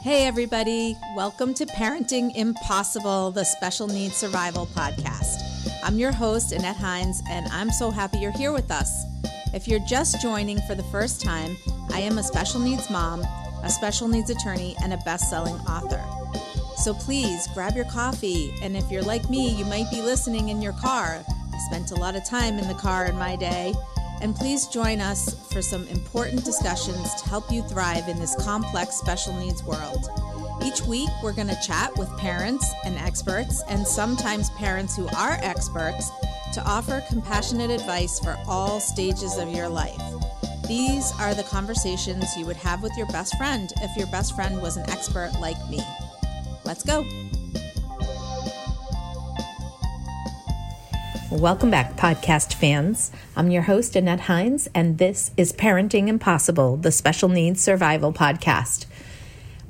Hey, everybody. Welcome to Parenting Impossible, the Special Needs Survival Podcast. I'm your host, Annette Hines, and I'm so happy you're here with us. If you're just joining for the first time, I am a special needs mom, a special needs attorney, and a best selling author. So please grab your coffee, and if you're like me, you might be listening in your car. I spent a lot of time in the car in my day. And please join us for some important discussions to help you thrive in this complex special needs world. Each week, we're going to chat with parents and experts, and sometimes parents who are experts, to offer compassionate advice for all stages of your life. These are the conversations you would have with your best friend if your best friend was an expert like me. Let's go. Welcome back, podcast fans. I'm your host, Annette Hines, and this is Parenting Impossible, the Special Needs Survival Podcast.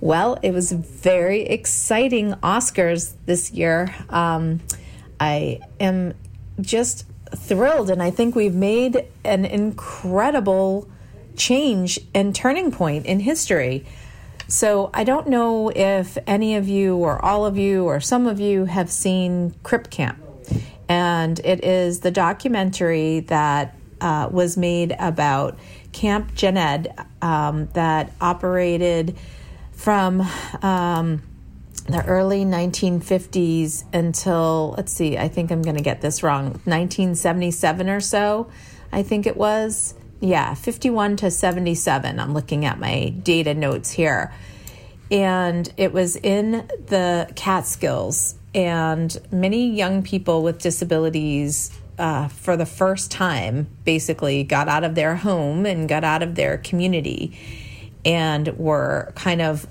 Well, it was very exciting Oscars this year. Um, I am just thrilled, and I think we've made an incredible change and turning point in history. So, I don't know if any of you, or all of you, or some of you have seen Crip Camp and it is the documentary that uh, was made about Camp Jened um, that operated from um, the early 1950s until, let's see, I think I'm going to get this wrong, 1977 or so, I think it was. Yeah, 51 to 77. I'm looking at my data notes here. And it was in the Catskills and many young people with disabilities uh, for the first time basically got out of their home and got out of their community and were kind of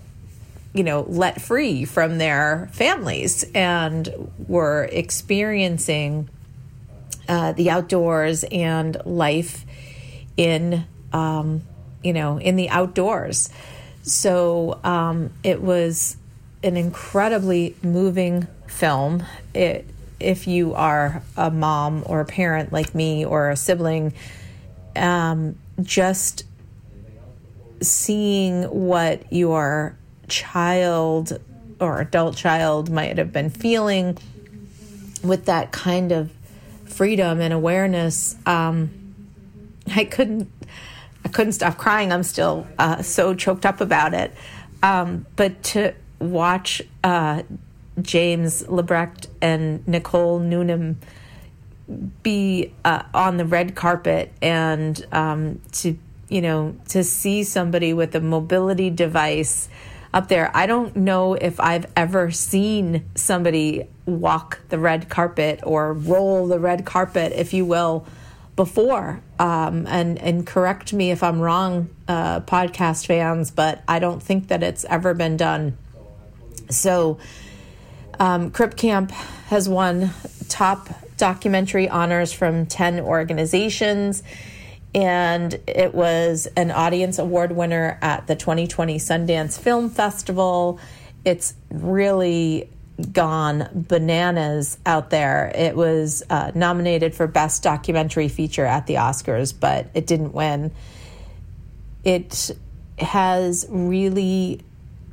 you know let free from their families and were experiencing uh, the outdoors and life in um, you know in the outdoors. So um, it was an incredibly moving film. It, if you are a mom or a parent like me or a sibling, um, just seeing what your child or adult child might have been feeling with that kind of freedom and awareness, um, I couldn't. I couldn't stop crying. I'm still uh, so choked up about it. Um, but to watch uh, James Lebrecht and Nicole Newnham be uh, on the red carpet and um, to you know to see somebody with a mobility device up there. I don't know if I've ever seen somebody walk the red carpet or roll the red carpet, if you will, before. Um, and and correct me if I'm wrong, uh, podcast fans, but I don't think that it's ever been done. So um, Crip Camp has won top documentary honors from 10 organizations, and it was an audience award winner at the 2020 Sundance Film Festival. It's really gone bananas out there. It was uh, nominated for Best Documentary Feature at the Oscars, but it didn't win. It has really,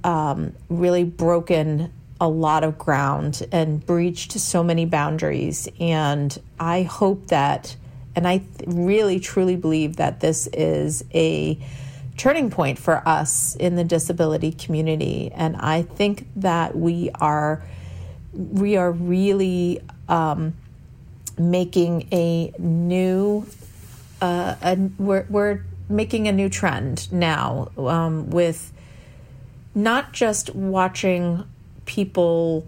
um, really broken a lot of ground and breached so many boundaries. And I hope that, and I really truly believe that this is a turning point for us in the disability community. And I think that we are we are really um, making a new uh, a, we're, we're making a new trend now um, with not just watching people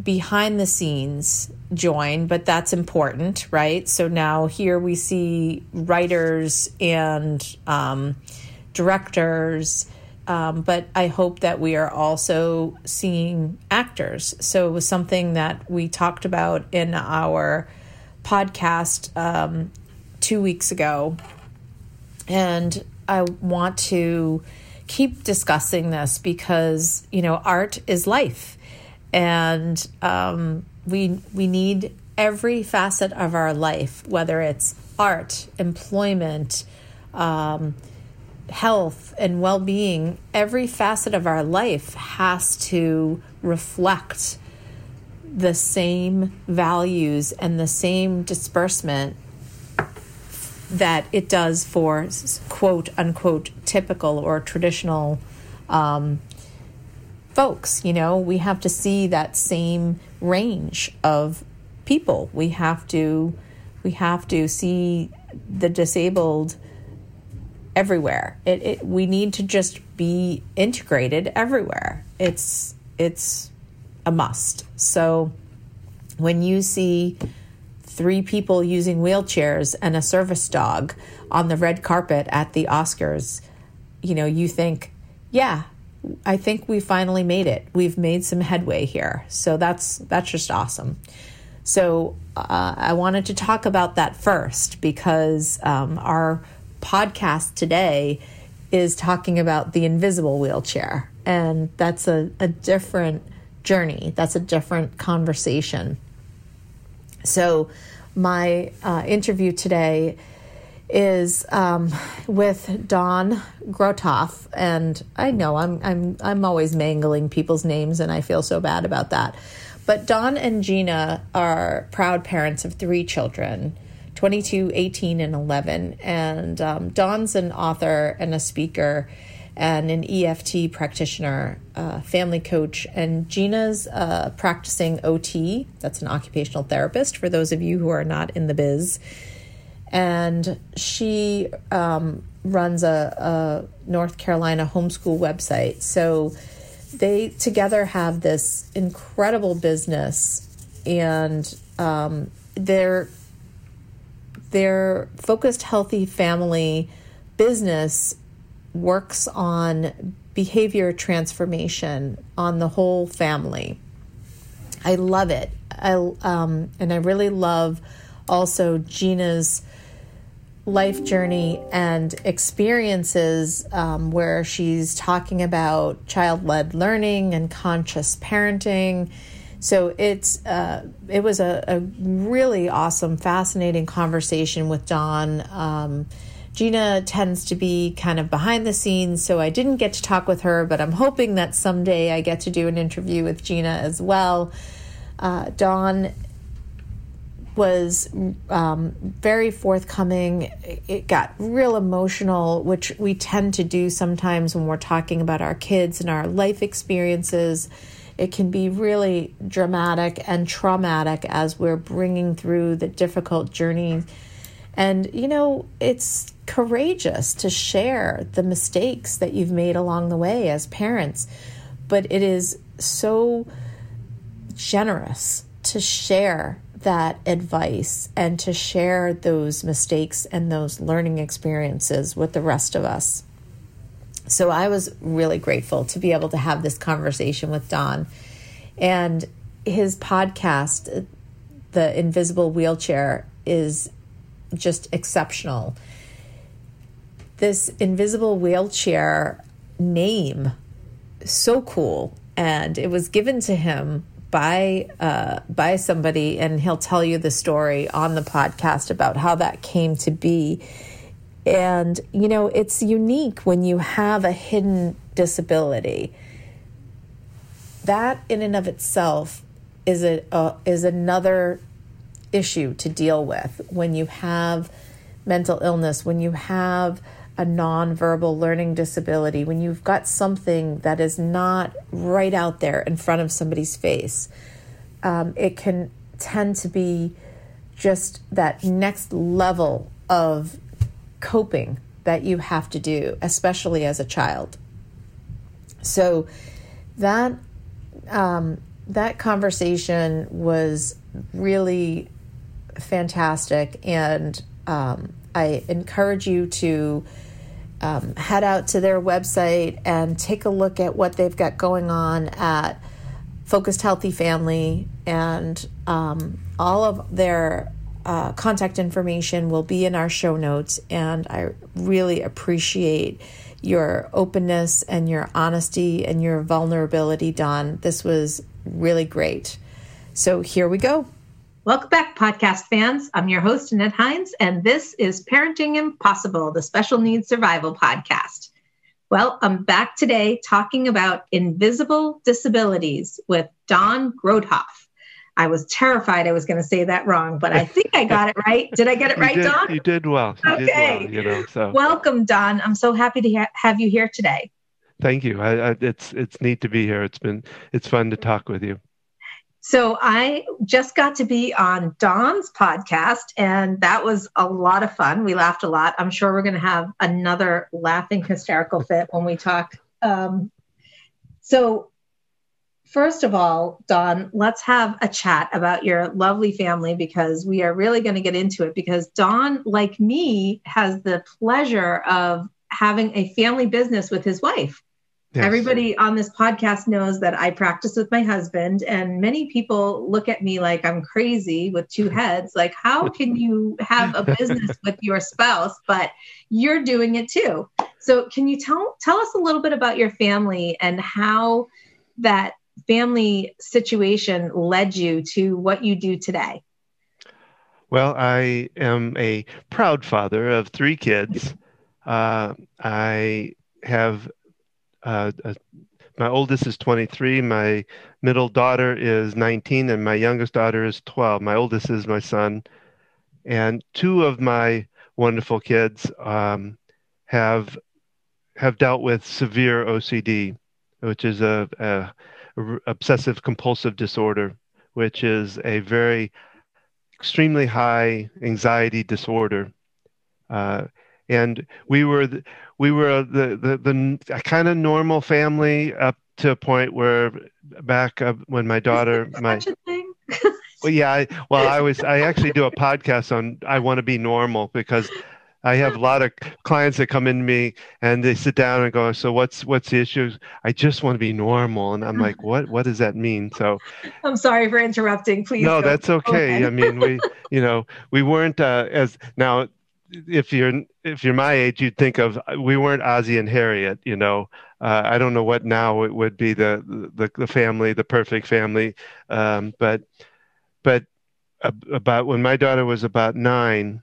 behind the scenes join, but that's important, right? So now here we see writers and um, directors, um, but I hope that we are also seeing actors. So it was something that we talked about in our podcast um, two weeks ago. And I want to keep discussing this because you know art is life, and um, we we need every facet of our life, whether it's art, employment, um, health and well being, every facet of our life has to reflect the same values and the same disbursement that it does for quote unquote typical or traditional um, folks. You know, we have to see that same range of people. We have to we have to see the disabled everywhere. It, it we need to just be integrated everywhere. It's it's a must. So when you see three people using wheelchairs and a service dog on the red carpet at the Oscars, you know, you think, yeah, I think we finally made it. We've made some headway here. So that's that's just awesome. So uh, I wanted to talk about that first because um, our podcast today is talking about the invisible wheelchair, and that's a, a different journey. That's a different conversation. So, my uh, interview today is um, with Don Grotoff, and I know I'm I'm I'm always mangling people's names, and I feel so bad about that. But Don and Gina are proud parents of three children. 22, 18, and 11. And um, Don's an author and a speaker and an EFT practitioner, uh, family coach, and Gina's uh, practicing OT. That's an occupational therapist for those of you who are not in the biz. And she um, runs a, a North Carolina homeschool website. So they together have this incredible business, and um, their their focused, healthy family business works on behavior transformation on the whole family. I love it. I um, and I really love also Gina's life journey and experiences um, where she's talking about child led learning and conscious parenting. So it's uh, it was a, a, really awesome, fascinating conversation with Don. Um, Gina tends to be kind of behind the scenes, so I didn't get to talk with her, but I'm hoping that someday I get to do an interview with Gina as well. Uh, Don was um, very forthcoming. It got real emotional, which we tend to do sometimes when we're talking about our kids and our life experiences. It can be really dramatic and traumatic as we're bringing through the difficult journey. And, you know, it's courageous to share the mistakes that you've made along the way as parents, but it is so generous to share that advice and to share those mistakes and those learning experiences with the rest of us. So I was really grateful to be able to have this conversation with Don. And his podcast, The Invisible Wheelchair, is just exceptional this invisible wheelchair name so cool. And it was given to him by uh, by somebody and he'll tell you the story on the podcast about how that came to be. And you know it's unique when you have a hidden disability. That in and of itself is a uh, is another issue to deal with when you have mental illness when you have a nonverbal learning disability, when you've got something that is not right out there in front of somebody's face, um, it can tend to be just that next level of coping that you have to do, especially as a child. So that um, that conversation was really fantastic, and um, I encourage you to um, head out to their website and take a look at what they've got going on at Focused Healthy Family, and um, all of their uh, contact information will be in our show notes. And I really appreciate your openness and your honesty and your vulnerability, Don. This was really great. So here we go. Welcome back, podcast fans. I'm your host, Annette Hines, and this is Parenting Impossible, the Special Needs Survival Podcast. Well, I'm back today talking about invisible disabilities with Don Grodhoff. I was terrified I was going to say that wrong, but I think I got it right. Did I get it right, did, Don? You did well. You okay. Did well, you know, so. Welcome, Don. I'm so happy to ha- have you here today. Thank you. I, I, it's it's neat to be here. It's been it's fun to talk with you. So I just got to be on Don's podcast, and that was a lot of fun. We laughed a lot. I'm sure we're going to have another laughing hysterical fit when we talk. Um, so, first of all, Don, let's have a chat about your lovely family because we are really going to get into it. Because Don, like me, has the pleasure of having a family business with his wife. Yes. Everybody on this podcast knows that I practice with my husband, and many people look at me like I'm crazy with two heads. Like, how can you have a business with your spouse, but you're doing it too? So, can you tell tell us a little bit about your family and how that family situation led you to what you do today? Well, I am a proud father of three kids. Uh, I have uh, uh, my oldest is 23, my middle daughter is 19, and my youngest daughter is 12. My oldest is my son, and two of my wonderful kids um, have have dealt with severe OCD, which is a, a, obsessive compulsive disorder, which is a very extremely high anxiety disorder. Uh, and we were we were the the, the kind of normal family up to a point where back when my daughter my well yeah I, well I was I actually do a podcast on I want to be normal because I have a lot of clients that come in to me and they sit down and go, "So what's what's the issue?" I just want to be normal, and I'm like, "What what does that mean?" So, I'm sorry for interrupting. Please. No, that's okay. I mean, we you know we weren't uh, as now if you're if you're my age, you'd think of we weren't Ozzie and Harriet. You know, uh, I don't know what now it would be the the, the family, the perfect family, um, but but about when my daughter was about nine,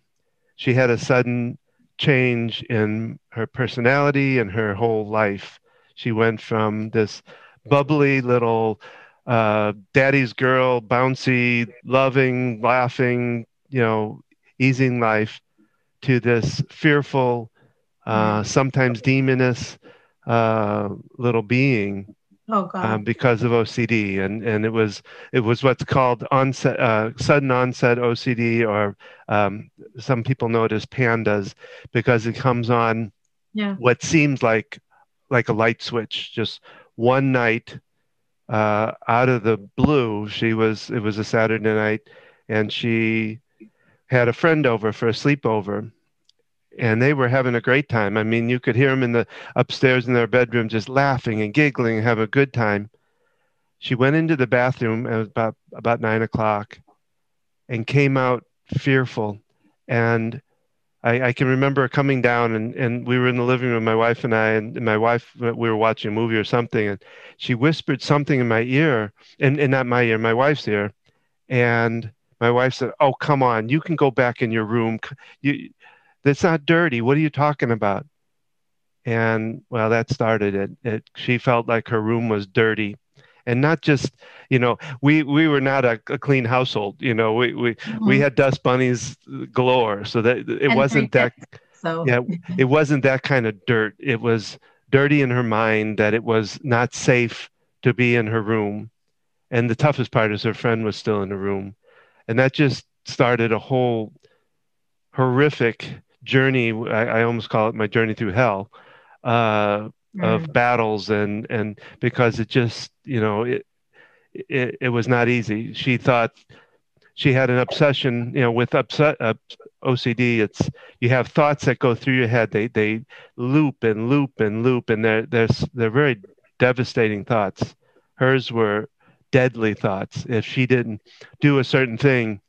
she had a sudden change in her personality and her whole life. She went from this bubbly little uh, daddy's girl, bouncy, loving, laughing, you know, easing life to this fearful, uh, sometimes demonous uh, little being. Oh, um, because of OCD, and and it was it was what's called onset uh, sudden onset OCD, or um, some people know it as pandas, because it comes on yeah. what seems like like a light switch. Just one night, uh, out of the blue, she was it was a Saturday night, and she had a friend over for a sleepover and they were having a great time. I mean, you could hear them in the upstairs in their bedroom just laughing and giggling and a good time. She went into the bathroom at about about nine o'clock and came out fearful. And I, I, can remember coming down and, and we were in the living room, my wife and I, and my wife, uh, we were watching a movie or something, and she whispered something in my ear, and, and not my ear, my wife's ear. And my wife said, "Oh, come on, you can go back in your room. You, that's not dirty. What are you talking about?" And well, that started it. it she felt like her room was dirty, and not just you know we we were not a, a clean household. You know, we we mm-hmm. we had dust bunnies galore, so that it and wasn't that. So yeah, it wasn't that kind of dirt. It was dirty in her mind that it was not safe to be in her room. And the toughest part is her friend was still in the room and that just started a whole horrific journey. I, I almost call it my journey through hell uh, of battles, and and because it just you know it, it it was not easy. She thought she had an obsession, you know, with upset uh, OCD. It's you have thoughts that go through your head. They they loop and loop and loop, and they're they're they're very devastating thoughts. Hers were deadly thoughts. If she didn't do a certain thing,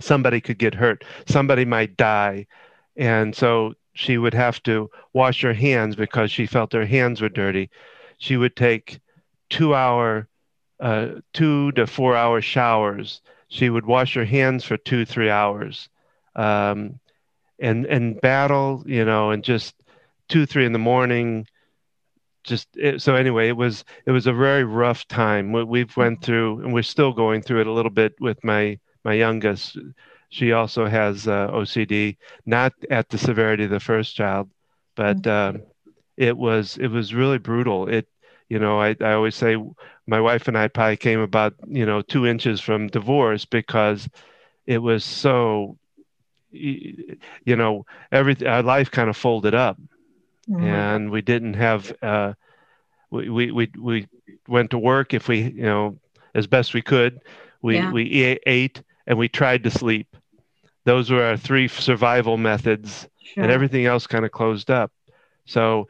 somebody could get hurt, somebody might die. And so she would have to wash her hands because she felt her hands were dirty. She would take two hour, uh, two to four hour showers. she would wash her hands for two three hours um, and and battle you know and just two three in the morning just it, so anyway it was it was a very rough time. We, we've went through and we're still going through it a little bit with my my youngest. She also has uh, ocd not at the severity of the first child but mm-hmm. um, it was it was really brutal. It you know I, I always say my wife and i probably came about you know two inches from divorce because it was so you know everything our life kind of folded up mm-hmm. and we didn't have uh, we, we we we went to work if we you know as best we could. We yeah. we ate and we tried to sleep. Those were our three survival methods, sure. and everything else kind of closed up. So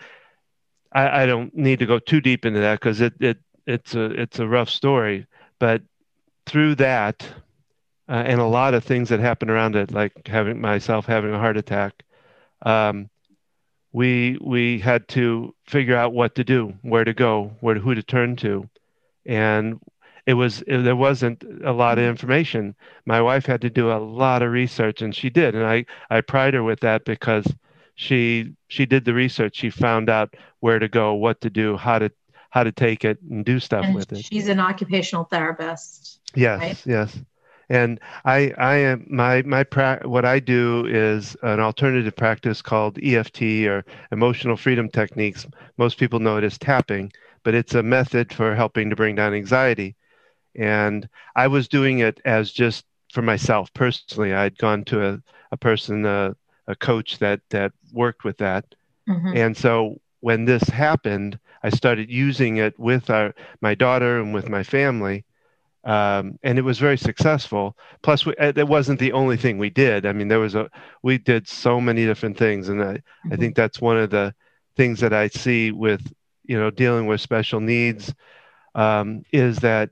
I, I don't need to go too deep into that because it, it it's a it's a rough story. But through that, uh, and a lot of things that happened around it, like having myself having a heart attack, um, we we had to figure out what to do, where to go, where to, who to turn to, and it was it, there wasn't a lot of information. My wife had to do a lot of research, and she did, and I I pride her with that because she she did the research. She found out where to go, what to do, how to how to take it, and do stuff and with it. She's an occupational therapist. Yes, right? yes and I I am my my pra- what I do is an alternative practice called EFT or emotional freedom techniques. Most people know it as tapping, but it's a method for helping to bring down anxiety. And I was doing it as just for myself personally. I'd gone to a a person a, a coach that that worked with that, mm-hmm. and so when this happened, I started using it with our my daughter and with my family um, and it was very successful. Plus, we, it wasn't the only thing we did. I mean, there was a we did so many different things, and I, mm-hmm. I think that's one of the things that I see with you know dealing with special needs um, is that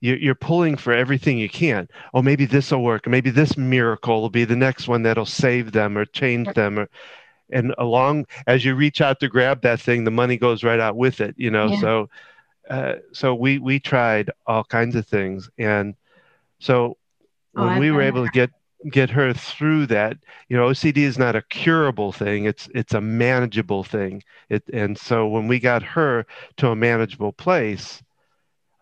you're pulling for everything you can. Oh, maybe this will work. Maybe this miracle will be the next one that'll save them or change them. Or, and along as you reach out to grab that thing, the money goes right out with it. You know, yeah. so uh, so we we tried all kinds of things, and so oh, when oh, we were able to get get her through that, you know, OCD is not a curable thing; it's it's a manageable thing. It and so when we got her to a manageable place,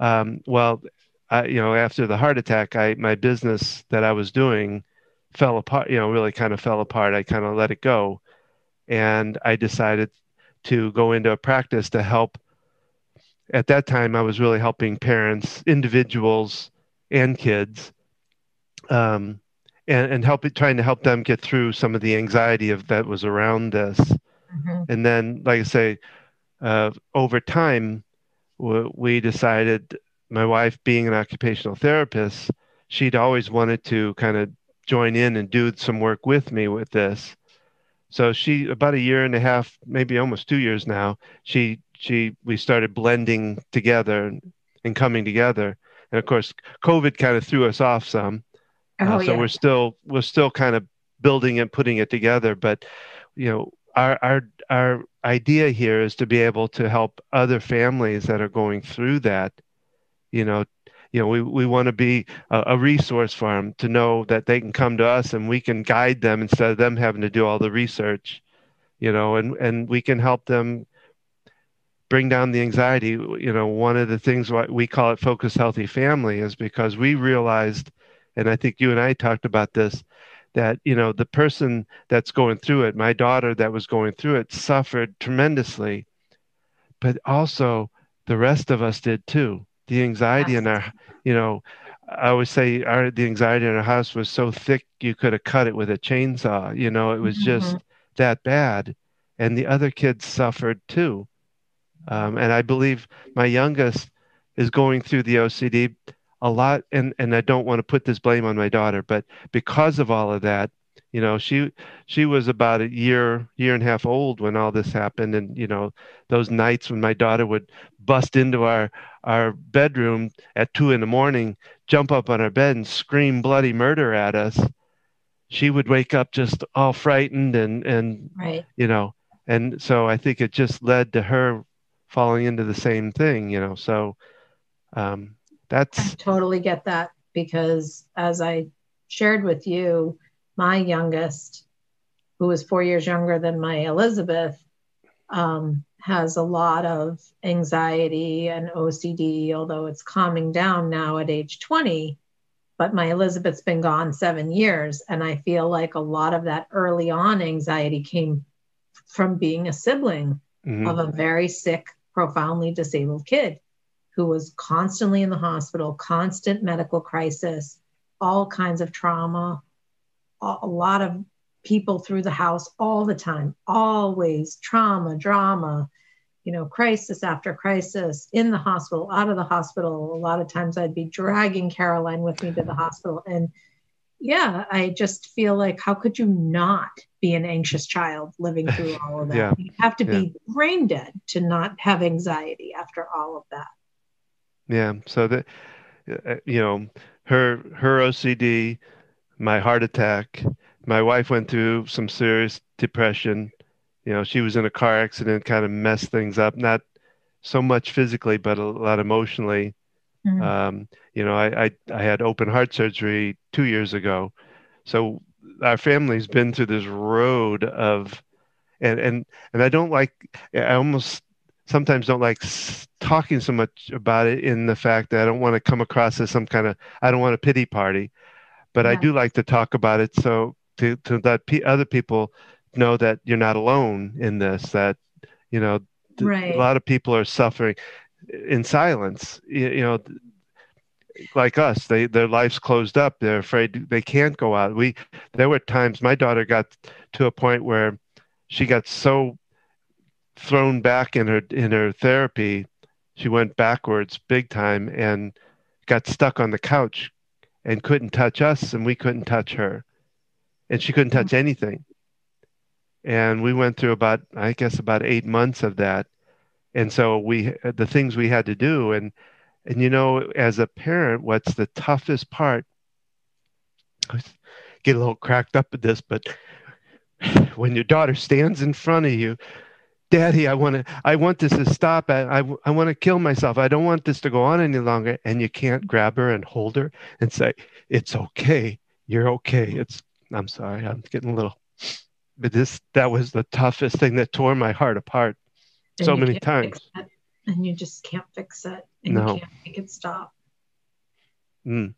um, well, I, you know, after the heart attack, I my business that I was doing fell apart. You know, really kind of fell apart. I kind of let it go, and I decided to go into a practice to help at that time, I was really helping parents, individuals, and kids, um, and and help trying to help them get through some of the anxiety of that was around this. Mm-hmm. And then, like I say, uh, over time, we decided. My wife, being an occupational therapist, she'd always wanted to kind of join in and do some work with me with this. So she, about a year and a half, maybe almost two years now, she she we started blending together and coming together. And of course, COVID kind of threw us off some. Uh, oh, uh, so yeah. we're still we're still kind of building and putting it together. But you know, our our our idea here is to be able to help other families that are going through that. You know, you know, we, we want to be a, a, resource for them to know that they can come to us and we can guide them instead of them having to do all the research, you know, and, and we can help them bring down the anxiety. You know one of the things why we call it focus healthy family is because we realized and i think you and i talked about this that you know the person that's going through it my daughter that was going through it suffered tremendously but also the rest of us did too. The anxiety in our you know i always say our the anxiety in our house was so thick you could have cut it with a chainsaw you know it was mm-hmm. just that bad. And the other kids suffered too um, and I believe my youngest is going through the OCD a lot. And, and I don't want to put this blame on my daughter, but because of all of that, you know, she she was about a year year and a half old when all this happened, and you know, those nights when my daughter would bust into our our bedroom at two in the morning, jump up on our bed and scream bloody murder at us. She would wake up just all frightened and and right. you know, and so I think it just led to her falling into the same thing, you know. So um, that's I totally get that. because as I shared with you, my youngest, who is four years younger than my Elizabeth, um, has a lot of anxiety and OCD, although it's calming down now at age 20. But my Elizabeth's been gone seven years. And I feel like a lot of that early on anxiety came from being a sibling mm-hmm. of a very sick, profoundly disabled kid who was constantly in the hospital, constant medical crisis, all kinds of trauma, a lot of people through the house all the time, always trauma, drama, you know, crisis after crisis in the hospital, out of the hospital. A lot of times I'd be dragging Caroline with me to the hospital. And yeah, I just feel like, how could you not be an anxious child living through all of that? yeah. You have to yeah. be brain dead to not have anxiety after all of that. Yeah. So that, uh, you know, her, her OCD, my heart attack, my wife went through some serious depression. You know, she was in a car accident, kind of messed things up, not so much physically, but a lot emotionally. Mm-hmm. Um, you know, I, I, I had open heart surgery two years ago, so our family's been through this road of, and and and I don't like. I almost sometimes don't like talking so much about it in the fact that I don't want to come across as some kind of I don't want a pity party, but yeah. I do like to talk about it so to to that p- other people know that you're not alone in this. That you know, right. a lot of people are suffering in silence. You, you, know, like us, they their lives closed up. They're afraid they can't go out. We there were times my daughter got to a point where she got so thrown back in her in her therapy, she went backwards big time and got stuck on the couch and couldn't touch us and we couldn't touch her and she couldn't touch mm-hmm. anything. And we went through about, I guess, about eight months of that. And so we, the things we had to do, and and you know, as a parent, what's the toughest part? I get a little cracked up at this, but when your daughter stands in front of you, Daddy, I want to, I want this to stop. I, I, I want to kill myself. I don't want this to go on any longer. And you can't grab her and hold her and say, "It's okay. You're okay. It's I'm sorry, I'm getting a little. But this that was the toughest thing that tore my heart apart so many times. And you just can't fix it, and no. you can't make it stop. Mm.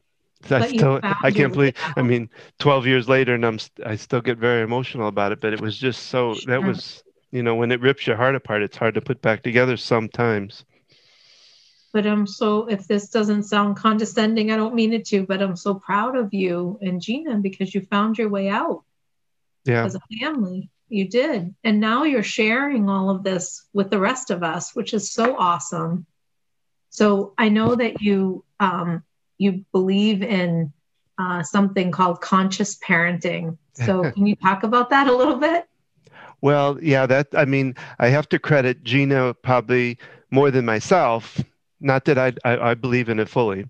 I still, I can't believe. I mean, twelve years later, and I'm, I still get very emotional about it. But it was just so. That was, you know, when it rips your heart apart, it's hard to put back together sometimes but I'm so, if this doesn't sound condescending, I don't mean it to, but I'm so proud of you and Gina because you found your way out yeah. as a family. You did. And now you're sharing all of this with the rest of us, which is so awesome. So I know that you, um, you believe in uh, something called conscious parenting. So can you talk about that a little bit? Well, yeah, that I mean, I have to credit Gina probably more than myself not that I, I, I believe in it fully,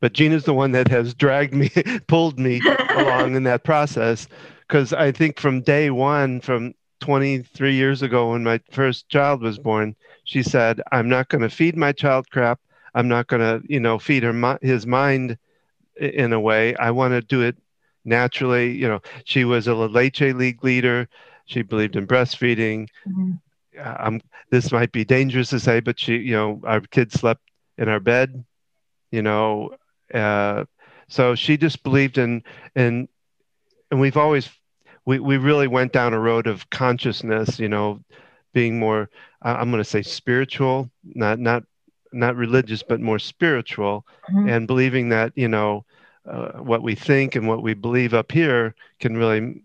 but Gina's the one that has dragged me, pulled me along in that process. Because I think from day one, from 23 years ago when my first child was born, she said, "I'm not going to feed my child crap. I'm not going to, you know, feed her his mind in a way. I want to do it naturally. You know, she was a Leche League leader. She believed in breastfeeding. Mm-hmm. Um, this might be dangerous to say, but she, you know, our kids slept in our bed, you know. Uh, so she just believed in in, and we've always we we really went down a road of consciousness, you know, being more I'm going to say spiritual, not not not religious, but more spiritual, mm-hmm. and believing that you know uh, what we think and what we believe up here can really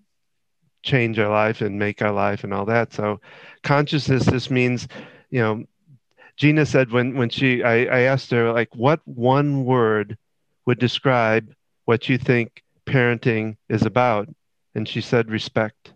change our life and make our life and all that. So consciousness just means, you know, Gina said when when she I, I asked her like what one word would describe what you think parenting is about, and she said respect.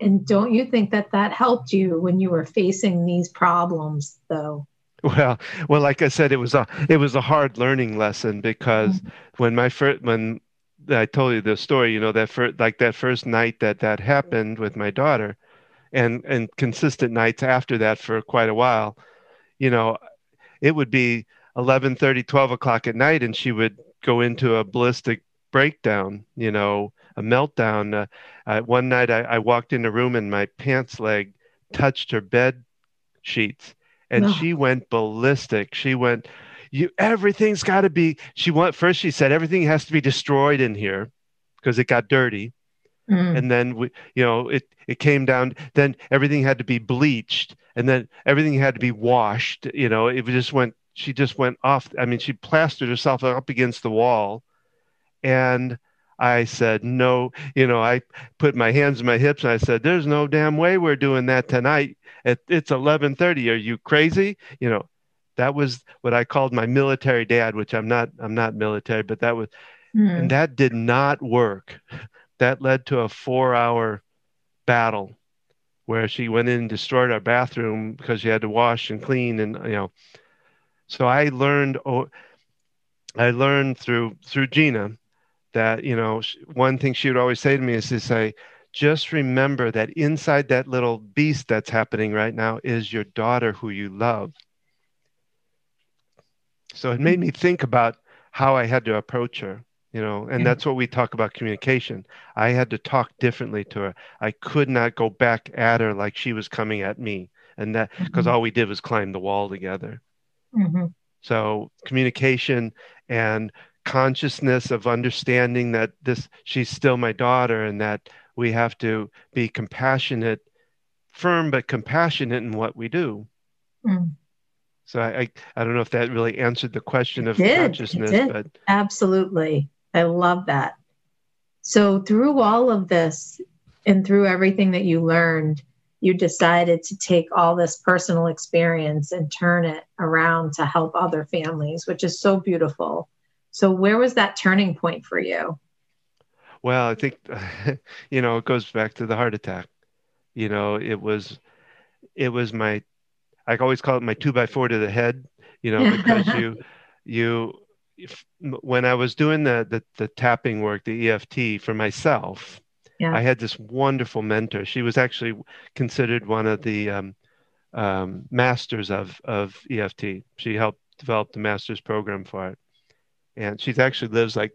And don't you think that that helped you when you were facing these problems, though? Well, well, like I said, it was a it was a hard learning lesson because mm-hmm. when my first when I told you the story, you know that first like that first night that that happened with my daughter, and and consistent nights after that for quite a while you know it would be 11 30 12 o'clock at night and she would go into a ballistic breakdown you know a meltdown uh, uh, one night I, I, walked in the room and my pants leg touched her bed sheets and no. she went ballistic she went you everything's got to be she went first she said everything has to be destroyed in here because it got dirty mm. and then we you know it it came down then everything had to be bleached and then everything had to be washed you know it just went she just went off i mean she plastered herself up against the wall and I said, no, you know, I put my hands in my hips and I said, there's no damn way we're doing that tonight. It, it's 1130. Are you crazy? You know, that was what I called my military dad, which I'm not, I'm not military, but that was, mm. and that did not work. That led to a four hour battle where she went in and destroyed our bathroom because she had to wash and clean and, you know, so I learned, oh, I learned through, through Gina, that you know one thing she would always say to me is to say just remember that inside that little beast that's happening right now is your daughter who you love. So it made me think about how i had to approach her you know and that's what we talk about communication. I had to talk differently to her. I could not go back at her like she was coming at me. And that because mm-hmm. all we did was climb the wall together mm-hmm. so communication and consciousness of understanding that this she's still my daughter and that we have to be compassionate firm but compassionate in what we do. Mm. so I, I, I don't know if that really answered the question of did, consciousness but absolutely. I love that. So through all of this and through everything that you learned you decided to take all this personal experience and turn it around to help other families which is so beautiful so, where was that turning point for you? Well, I think, you know, it goes back to the heart attack. You know, it was, it was my, I always call it my two by four to the head, you know, because you, you, if, when I was doing the, the, the tapping work, the EFT for myself, yeah. I had this wonderful mentor. She was actually considered one of the um, um, masters of, of EFT. She helped develop the master's program for it and she actually lives like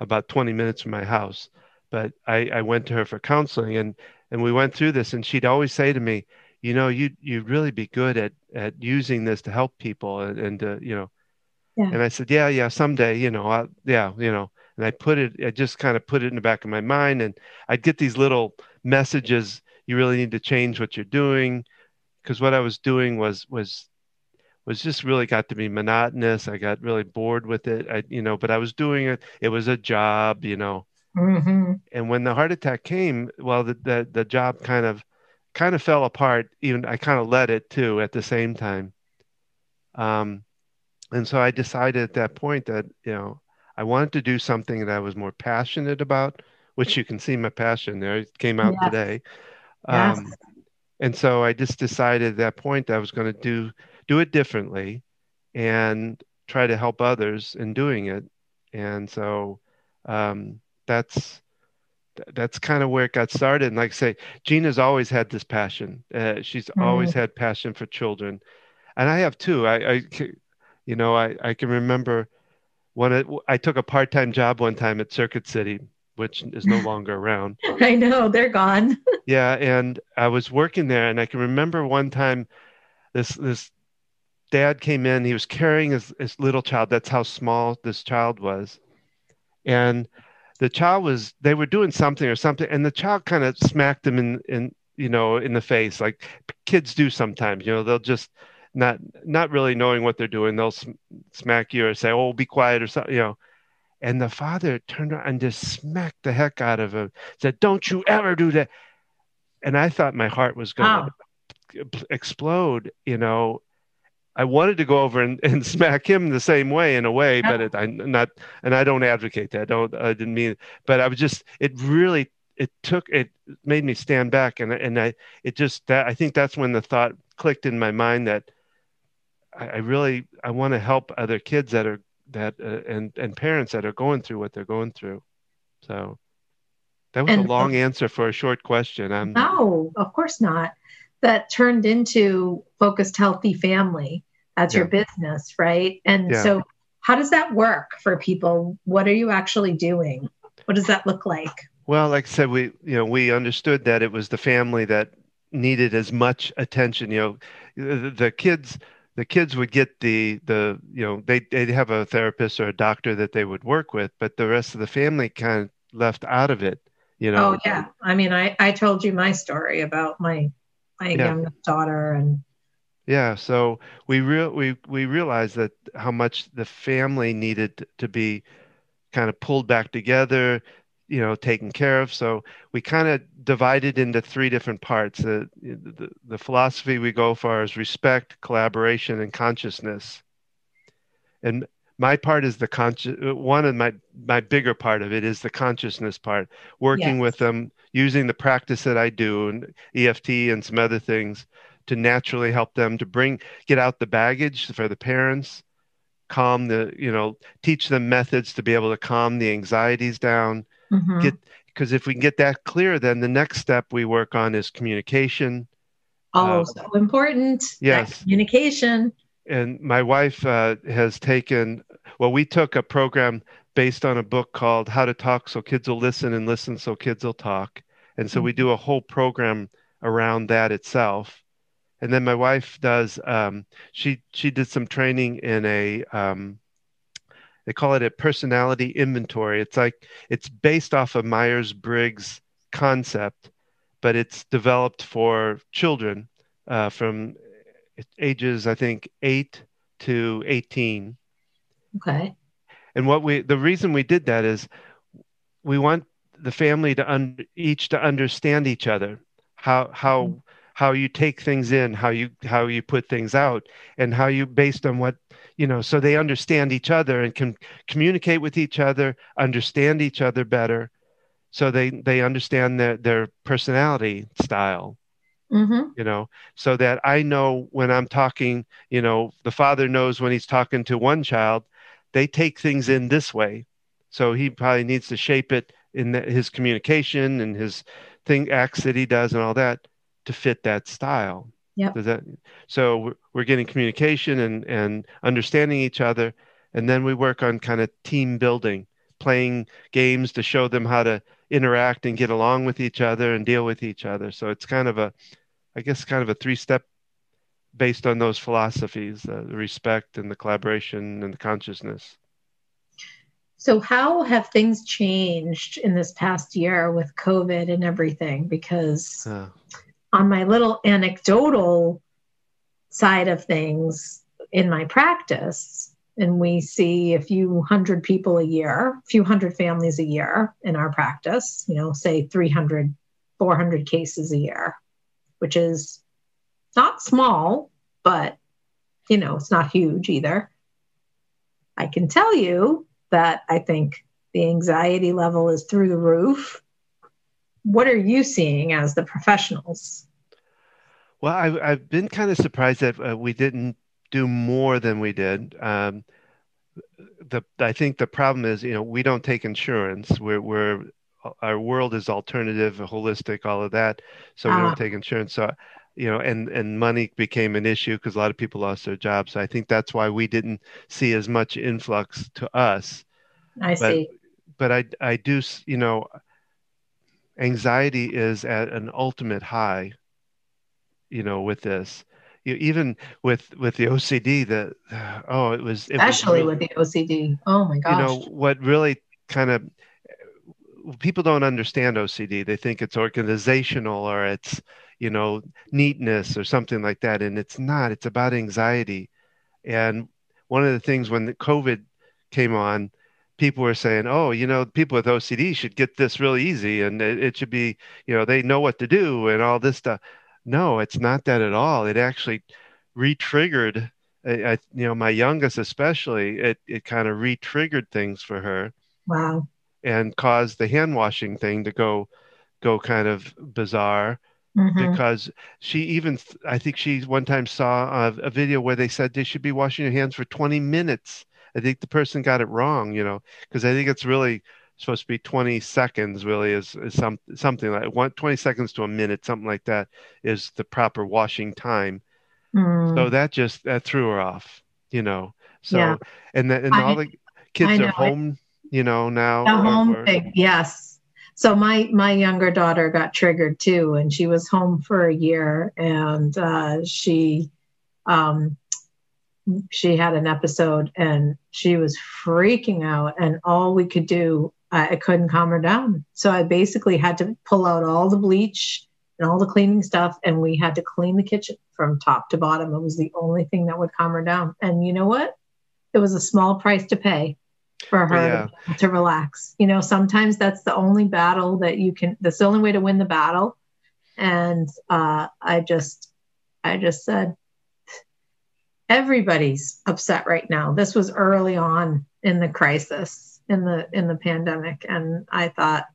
about 20 minutes from my house. But I, I went to her for counseling, and and we went through this, and she'd always say to me, you know, you you'd really be good at at using this to help people, and, and uh, you know, yeah. and I said, yeah, yeah, someday, you know, I'll, yeah, you know, and I put it, I just kind of put it in the back of my mind, and I'd get these little messages. You really need to change what you're doing, because what I was doing was was was just really got to be monotonous. I got really bored with it. I, you know, but I was doing it. It was a job, you know. Mm-hmm. And when the heart attack came, well, the, the the job kind of kind of fell apart. Even I kind of let it too at the same time. Um, and so I decided at that point that you know I wanted to do something that I was more passionate about, which you can see my passion there. It came out yes. today. Um, yes. And so I just decided at that point that I was going to do do it differently and try to help others in doing it. And so um, that's that's kind of where it got started. And like I say, Gina's always had this passion. Uh, she's mm-hmm. always had passion for children, and I have too. I, I you know, I, I can remember when it, I took a part time job one time at Circuit City, which is no longer around. I know they're gone. yeah, and I was working there, and I can remember one time this this dad came in. He was carrying his, his little child. That's how small this child was. And the child was, they were doing something or something. And the child kind of smacked him in, in, you know, in the face, like kids do sometimes, you know, they'll just not, not really knowing what they're doing. They'll sm- smack you or say, oh, be quiet or something, you know. And the father turned around and just smacked the heck out of him, said, don't you ever do that. And I thought my heart was going to wow. explode, you know, I wanted to go over and, and smack him the same way in a way, but it, I not, and I don't advocate that. I don't, I didn't mean, It, but I was just, it really, it took, it made me stand back, and and I, it just that I think that's when the thought clicked in my mind that I, I really, I want to help other kids that are that uh, and and parents that are going through what they're going through. So that was and, a long answer for a short question. I'm, no, of course not. That turned into focused healthy family as Yeah. your business, right? And Yeah. so, how does that work for people? What are you actually doing? What does that look like? Well, like I said, we you know we understood that it was the family that needed as much attention. You know, the, the kids the kids would get the the you know they they'd have a therapist or a doctor that they would work with, but the rest of the family kind of left out of it. You know. Oh yeah, I mean, I I told you my story about my my Yeah. youngest daughter, and Yeah, so we real we we realized that how much the family needed to be kind of pulled back together, you know, taken care of. So we kind of divided into three different parts. The, the the philosophy we go for is respect, collaboration, and consciousness. And my part is the conscious one of my my bigger part of it is the consciousness part, working Yes. with them using the practice that I do and EFT and some other things to naturally help them to bring get out the baggage for the parents calm the you know teach them methods to be able to calm the anxieties down Mhm. get because if we can get that clear then the next step we work on is communication oh, uh, so important. yes. communication. and my wife uh, has taken well we took a program based on a book called how to talk so kids will listen and listen so kids will talk and so we do a whole program around that itself and then my wife does um, she she did some training in a um, they call it a personality inventory. It's like it's based off of myers-briggs concept but it's developed for children uh, from ages i think 8 to 18 Okay. and what we the reason we did that is we want the family to un, each to understand each other how how how you take things in how you how you put things out and how you based on what you know so they understand each other and can communicate with each other understand each other better. So they they understand their their personality style Mm-hmm. you know so that i know when i'm talking you know the father knows when he's talking to one child they take things in this way. So he probably needs to shape it in the, his communication and his thing acts that he does and all that to fit that style Yep. Does that so we're, we're getting communication and and understanding each other and then we work on kind of team building playing games to show them how to interact and get along with each other and deal with each other so it's kind of a i guess kind of a three step based on those philosophies uh, the respect and the collaboration and the consciousness So, how have things changed in this past year with COVID and everything? Because uh, on my little anecdotal side of things in my practice, and we see a few hundred people a year, a few hundred families a year in our practice, you know, say 300, 400 cases a year, which is not small, but, you know, it's not huge either. I can tell you that I think the anxiety level is through the roof. What are you seeing as the professionals? Well, I've, I've been kind of surprised that uh, we didn't do more than we did. Um, the I think the problem is, you know, we don't take insurance. We're we're our world is alternative, holistic, all of that. So we Ah. don't take insurance. So, you know, and and money became an issue because a lot of people lost their jobs. So I think that's why we didn't see as much influx to us. I see. But I I do, you know, anxiety is at an ultimate high. You know, with this, you, even with with the OCD, that oh, it was it was Especially really- with the OCD. Oh my gosh. you know what really kind of eh, people don't understand OCD. They think it's organizational or it's you know neatness or something like that, and it's not. It's about anxiety. And one of the things when the COVID came on, people were saying, "Oh, you know, people with OCD should get this really easy, and it, it should be, you know, they know what to do and all this stuff." No, it's not that at all. It actually re-triggered. I, I, you know, my youngest especially, it it kind of re-triggered things for her wow. and caused the hand washing thing to go go kind of bizarre Mhm. because she even I think she one time saw a, a video where they said they should be washing your hands for 20 minutes. I think the person got it wrong, you know, because I think it's really supposed to be 20 seconds really is, is some something like one 20 seconds to a minute something like that is the proper washing time Mm. So that just that threw her off, you know. So Yeah. and the, and I- all the kids are home, you know, now. the home or- thing yes so my my younger daughter got triggered too and she was home for a year and uh, she um she had an episode and she was freaking out and all we could do I, I couldn't calm her down so i basically had to pull out all the bleach and all the cleaning stuff and we had to clean the kitchen from top to bottom it was the only thing that would calm her down and you know what it was a small price to pay for her Yeah. to relax. You know, sometimes that's the only battle that you can, that's the only way to win the battle. And uh, I just, I just said, everybody's upset right now. This was early on in the crisis, in the in the pandemic, and I thought,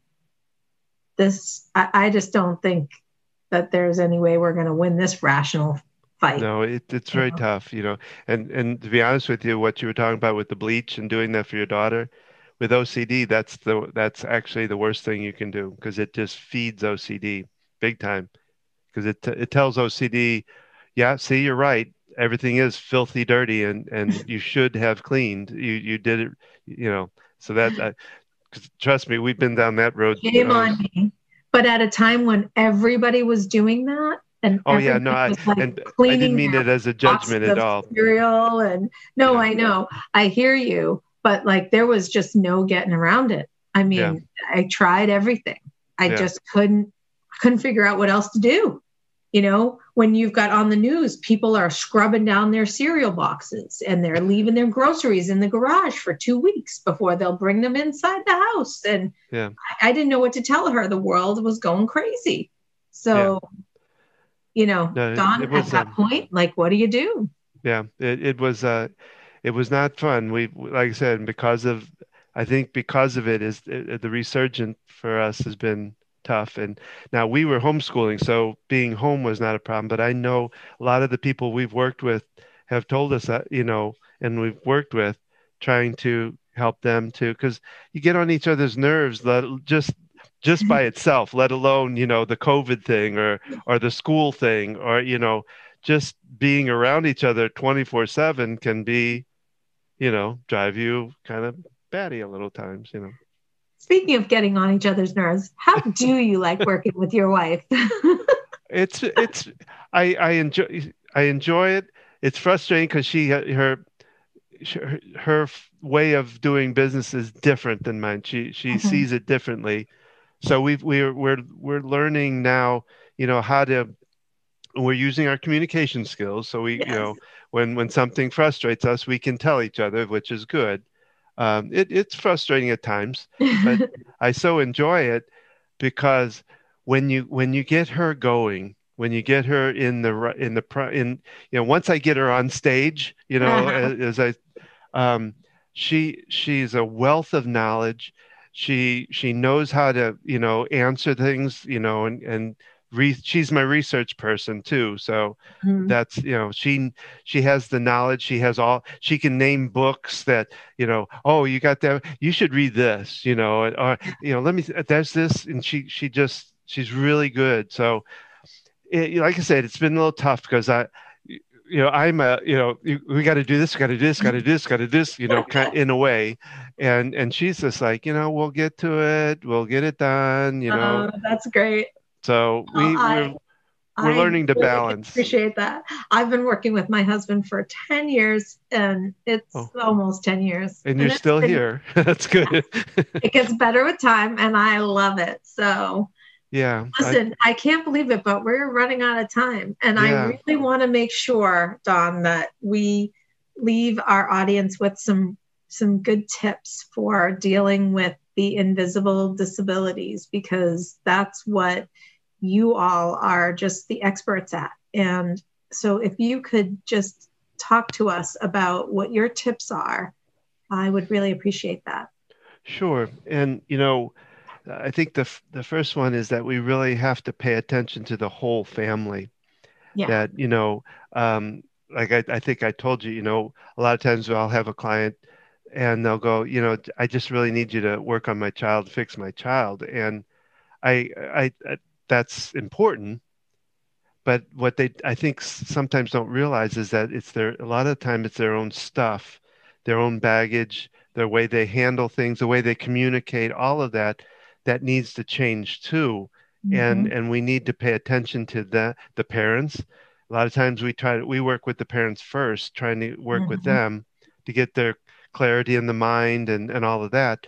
this, I, I just don't think that there's any way we're going to win this rational fight. No, it, it's very Yeah. tough, you know. And and to be honest with you, what you were talking about with the bleach and doing that for your daughter, with OCD, that's the that's actually the worst thing you can do because it just feeds OCD big time. Because it it tells OCD, yeah, see, you're right. Everything is filthy, dirty, and and you should have cleaned. You you did it, you know. So that, I, trust me, we've been down that road. Shame on me. But at a time when everybody was doing that, and Oh yeah, no, I, like, and I didn't mean it as a judgment at all. Cereal and no, Yeah. I know, I hear you, but like there was just no getting around it. I mean, Yeah. I tried everything. I Yeah. just couldn't couldn't figure out what else to do. You know, when you've got on the news, people are scrubbing down their cereal boxes and they're leaving their groceries in the garage for two weeks before they'll bring them inside the house. And Yeah. I, I didn't know what to tell her. The world was going crazy. So, you know, No, it- Don, it was, at that um, point, like, what do you do? Yeah, it, it was uh it was not fun. We like I said, because of I think because of it is uh, the resurgent for us has been tough. And now we were homeschooling, so being home was not a problem. But I know a lot of the people we've worked with have told us that, you know, and we've worked with trying to help them to because you get on each other's nerves just just by itself, let alone, you know, the COVID thing or or the school thing or, you know, just being around each other 24 7 can be, you know, drive you kind of batty a little times, you know. Speaking of getting on each other's nerves, how do you like working with your wife? It's, it's, I, I enjoy, I enjoy it. It's frustrating because she, her, her, her way of doing business is different than mine. She, she Mhm. sees it differently. So we've, we're, we're, we're learning now, you know, how to, we're using our communication skills. So we, Yes. you know, when when something frustrates us, we can tell each other, which is good. Um, it, it's frustrating at times. But- I so enjoy it because when you when you get her going, when you get her in the in the in you know once I get her on stage, you know, Uh-huh. as, as I, um, she she's a wealth of knowledge. She she knows how to you know answer things, you know, and and re- she's my research person too. So Mhm. that's you know she she has the knowledge she has all she can name books that you know oh you got that you should read this you know or you know let me there's this and she she just she's really good so it, like i said it's been a little tough because i you know i'm a you know we got to do this got to do this got to do this got to do this you know in a way and and she's just like you know we'll get to it we'll get it done you know Oh, that's great. So we Well, I- we're we're I learning to really balance. Appreciate that. I've been working with my husband for 10 years and it's Oh. almost 10 years. and you're still been- here that's good It gets better with time and I love it. So, Yeah. I- listen, I, can't believe it, but we're running out of time. And Yeah. I really want to make sure, Don, that we leave our audience with some some good tips for dealing with the invisible disabilities because that's what you all are just the experts at. And so if you could just talk to us about what your tips are, I would really appreciate that. Sure. And, you know, I think the, f- the first one is that we really have to pay attention to the whole family. Yeah. That, you know, um, like I, I think I told you, you know, a lot of times I'll have a client and they'll go, you know, I just really need you to work on my child, fix my child. And I, I, I that's important. but what they I think sometimes don't realize is that it's their a lot of the time it's their own stuff, their own baggage, their way they handle things, the way they communicate, all of that that needs to change too. Mm-hmm. And and we need to pay attention to the the parents. A lot of times we try to we work with the parents first, trying to work mm-hmm. with them to get their clarity in the mind and, and all of that.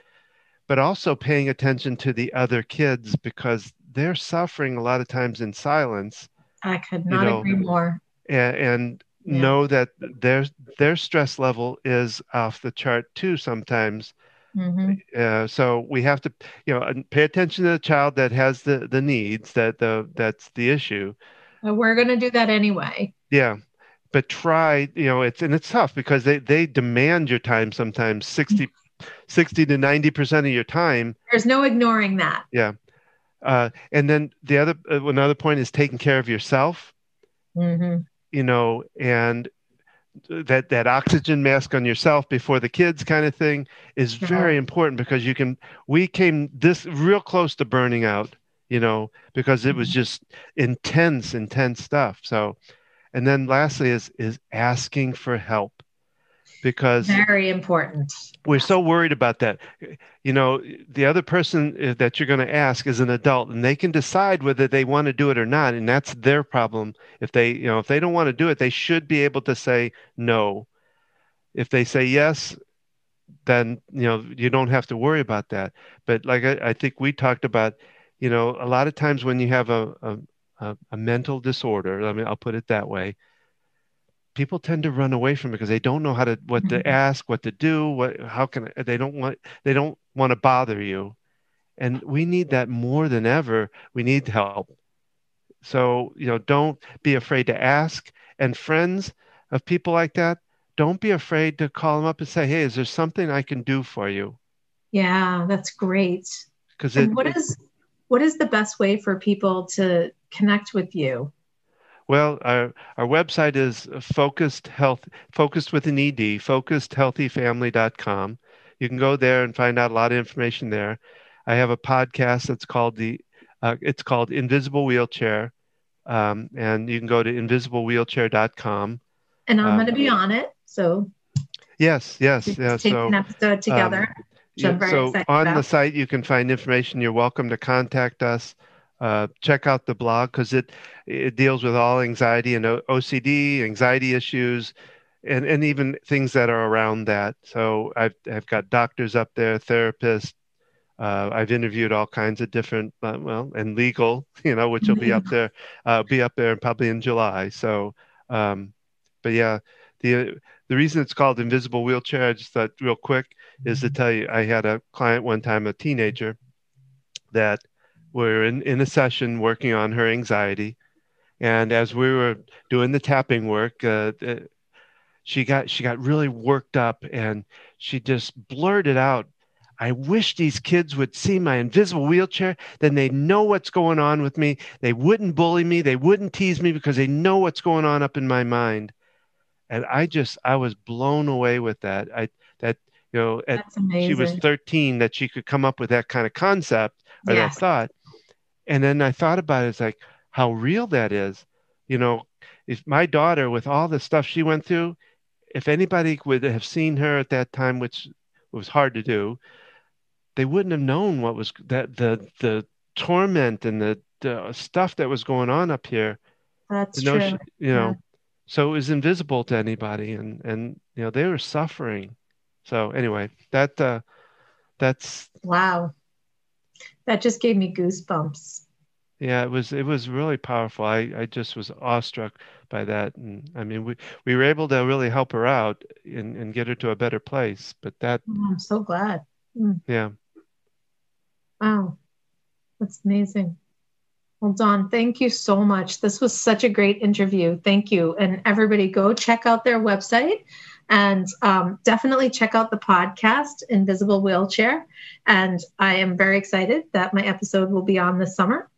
But also paying attention to the other kids because they're suffering a lot of times in silence I could not you know, agree more. And, and yeah. know that their their stress level is off the chart too sometimes. Mm-hmm. Uh, so we have to, you know, pay attention to the child that has the the needs that the that's the issue. we're going to do that anyway. Yeah, but try, you know, it's and it's tough because they they demand your time sometimes 60, 60 to ninety percent of your time. There's no ignoring that. Yeah, uh, and then the other uh, another point is taking care of yourself. Mm-hmm. You know, and that that oxygen mask on yourself before the kids kind of thing is uh-huh. very important because you can we came this real close to burning out you know because it was mm-hmm. just intense intense stuff so and then lastly is is asking for help because very important. We're so worried about that. You know, the other person uh, that you're going to ask is an adult and they can decide whether they want to do it or not and that's their problem. If they, you know, if they don't want to do it, they should be able to say no. If they say yes, then you know you don't have to worry about that. But like I, I think we talked about, you know, a lot of times when you have a, a, a mental disorder, I mean, I'll put it that way, people tend to run away from it because they don't know how to what to mm-hmm. ask what to do what how can they don't want they don't want to bother you. And we need that more than ever. We need help. So you know don't be afraid to ask. And friends of people like that don't be afraid to call them up and say hey is there something i can do for you? Yeah that's great. Because what is what is the best way for people to connect with you well, our, our website is focused health, focused with an ED, focusedhealthyfamily.com. You can go there and find out a lot of information there. I have a podcast that's called the, uh, it's called Invisible Wheelchair. Um, and you can go to invisiblewheelchair.com. And I'm um, going to be on it. So yes, yes, yeah. Take so, an episode together. Um, yeah, so on about. the site, you can find information. You're welcome to contact us. Uh, check out the blog because it it deals with all anxiety and OCD, anxiety issues, and and even things that are around that. So I've I've got doctors up there, therapists. Uh, I've interviewed all kinds of different, uh, well, and legal, you know, which will be up there, uh, be up there probably in July. So, um, but yeah, the the reason it's called invisible wheelchair, I just thought real quick, is to tell you, I had a client one time, a teenager, that we're in, in a session working on her anxiety. And as we were doing the tapping work, uh, she got she got really worked up and she just blurted out, I wish these kids would see my invisible wheelchair, then they'd know what's going on with me. They wouldn't bully me, they wouldn't tease me because they know what's going on up in my mind. And I just I was blown away with that. I that you know, at, she was 13 that she could come up with that kind of concept or yes. that thought and then I thought about it, it's like how real that is. You know, if my daughter, with all the stuff she went through, if anybody would have seen her at that time, which was hard to do, they wouldn't have known what was that the the torment and the, the stuff that was going on up here. That's true. She, you know, yeah. so it was invisible to anybody, and and you know they were suffering. So anyway, that uh, that's wow that just gave me goosebumps. Yeah, it was it was really powerful. I, I just was awestruck by that, and I mean we we were able to really help her out and, and get her to a better place. But that oh, I'm so glad. Mm. Yeah. Wow, that's amazing. Well, Don, thank you so much. This was such a great interview. Thank you, and everybody, go check out their website and um, definitely check out the podcast, Invisible Wheelchair. And I am very excited that my episode will be on this summer.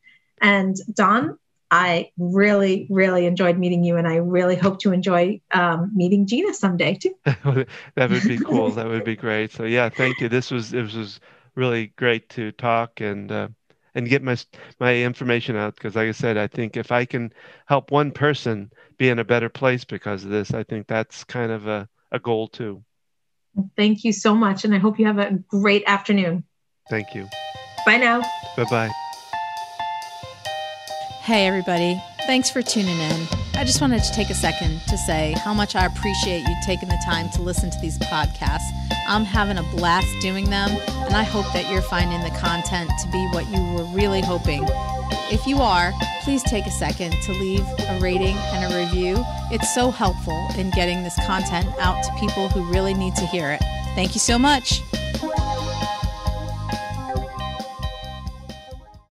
And Don, I really, really enjoyed meeting you, and I really hope to enjoy um, meeting Gina someday too. that would be cool. that would be great. So yeah, thank you. This was it was really great to talk, and uh, and get my my information out because like i said i think if i can help one person be in a better place because of this i think that's kind of a, a goal too. Thank you so much and i hope you have a great afternoon. Thank you. Bye now. Bye-bye. Hey everybody. Thanks for tuning in. I just wanted to take a second to say how much I appreciate you taking the time to listen to these podcasts. I'm having a blast doing them, and I hope that you're finding the content to be what you were really hoping. If you are, please take a second to leave a rating and a review. It's so helpful in getting this content out to people who really need to hear it. Thank you so much.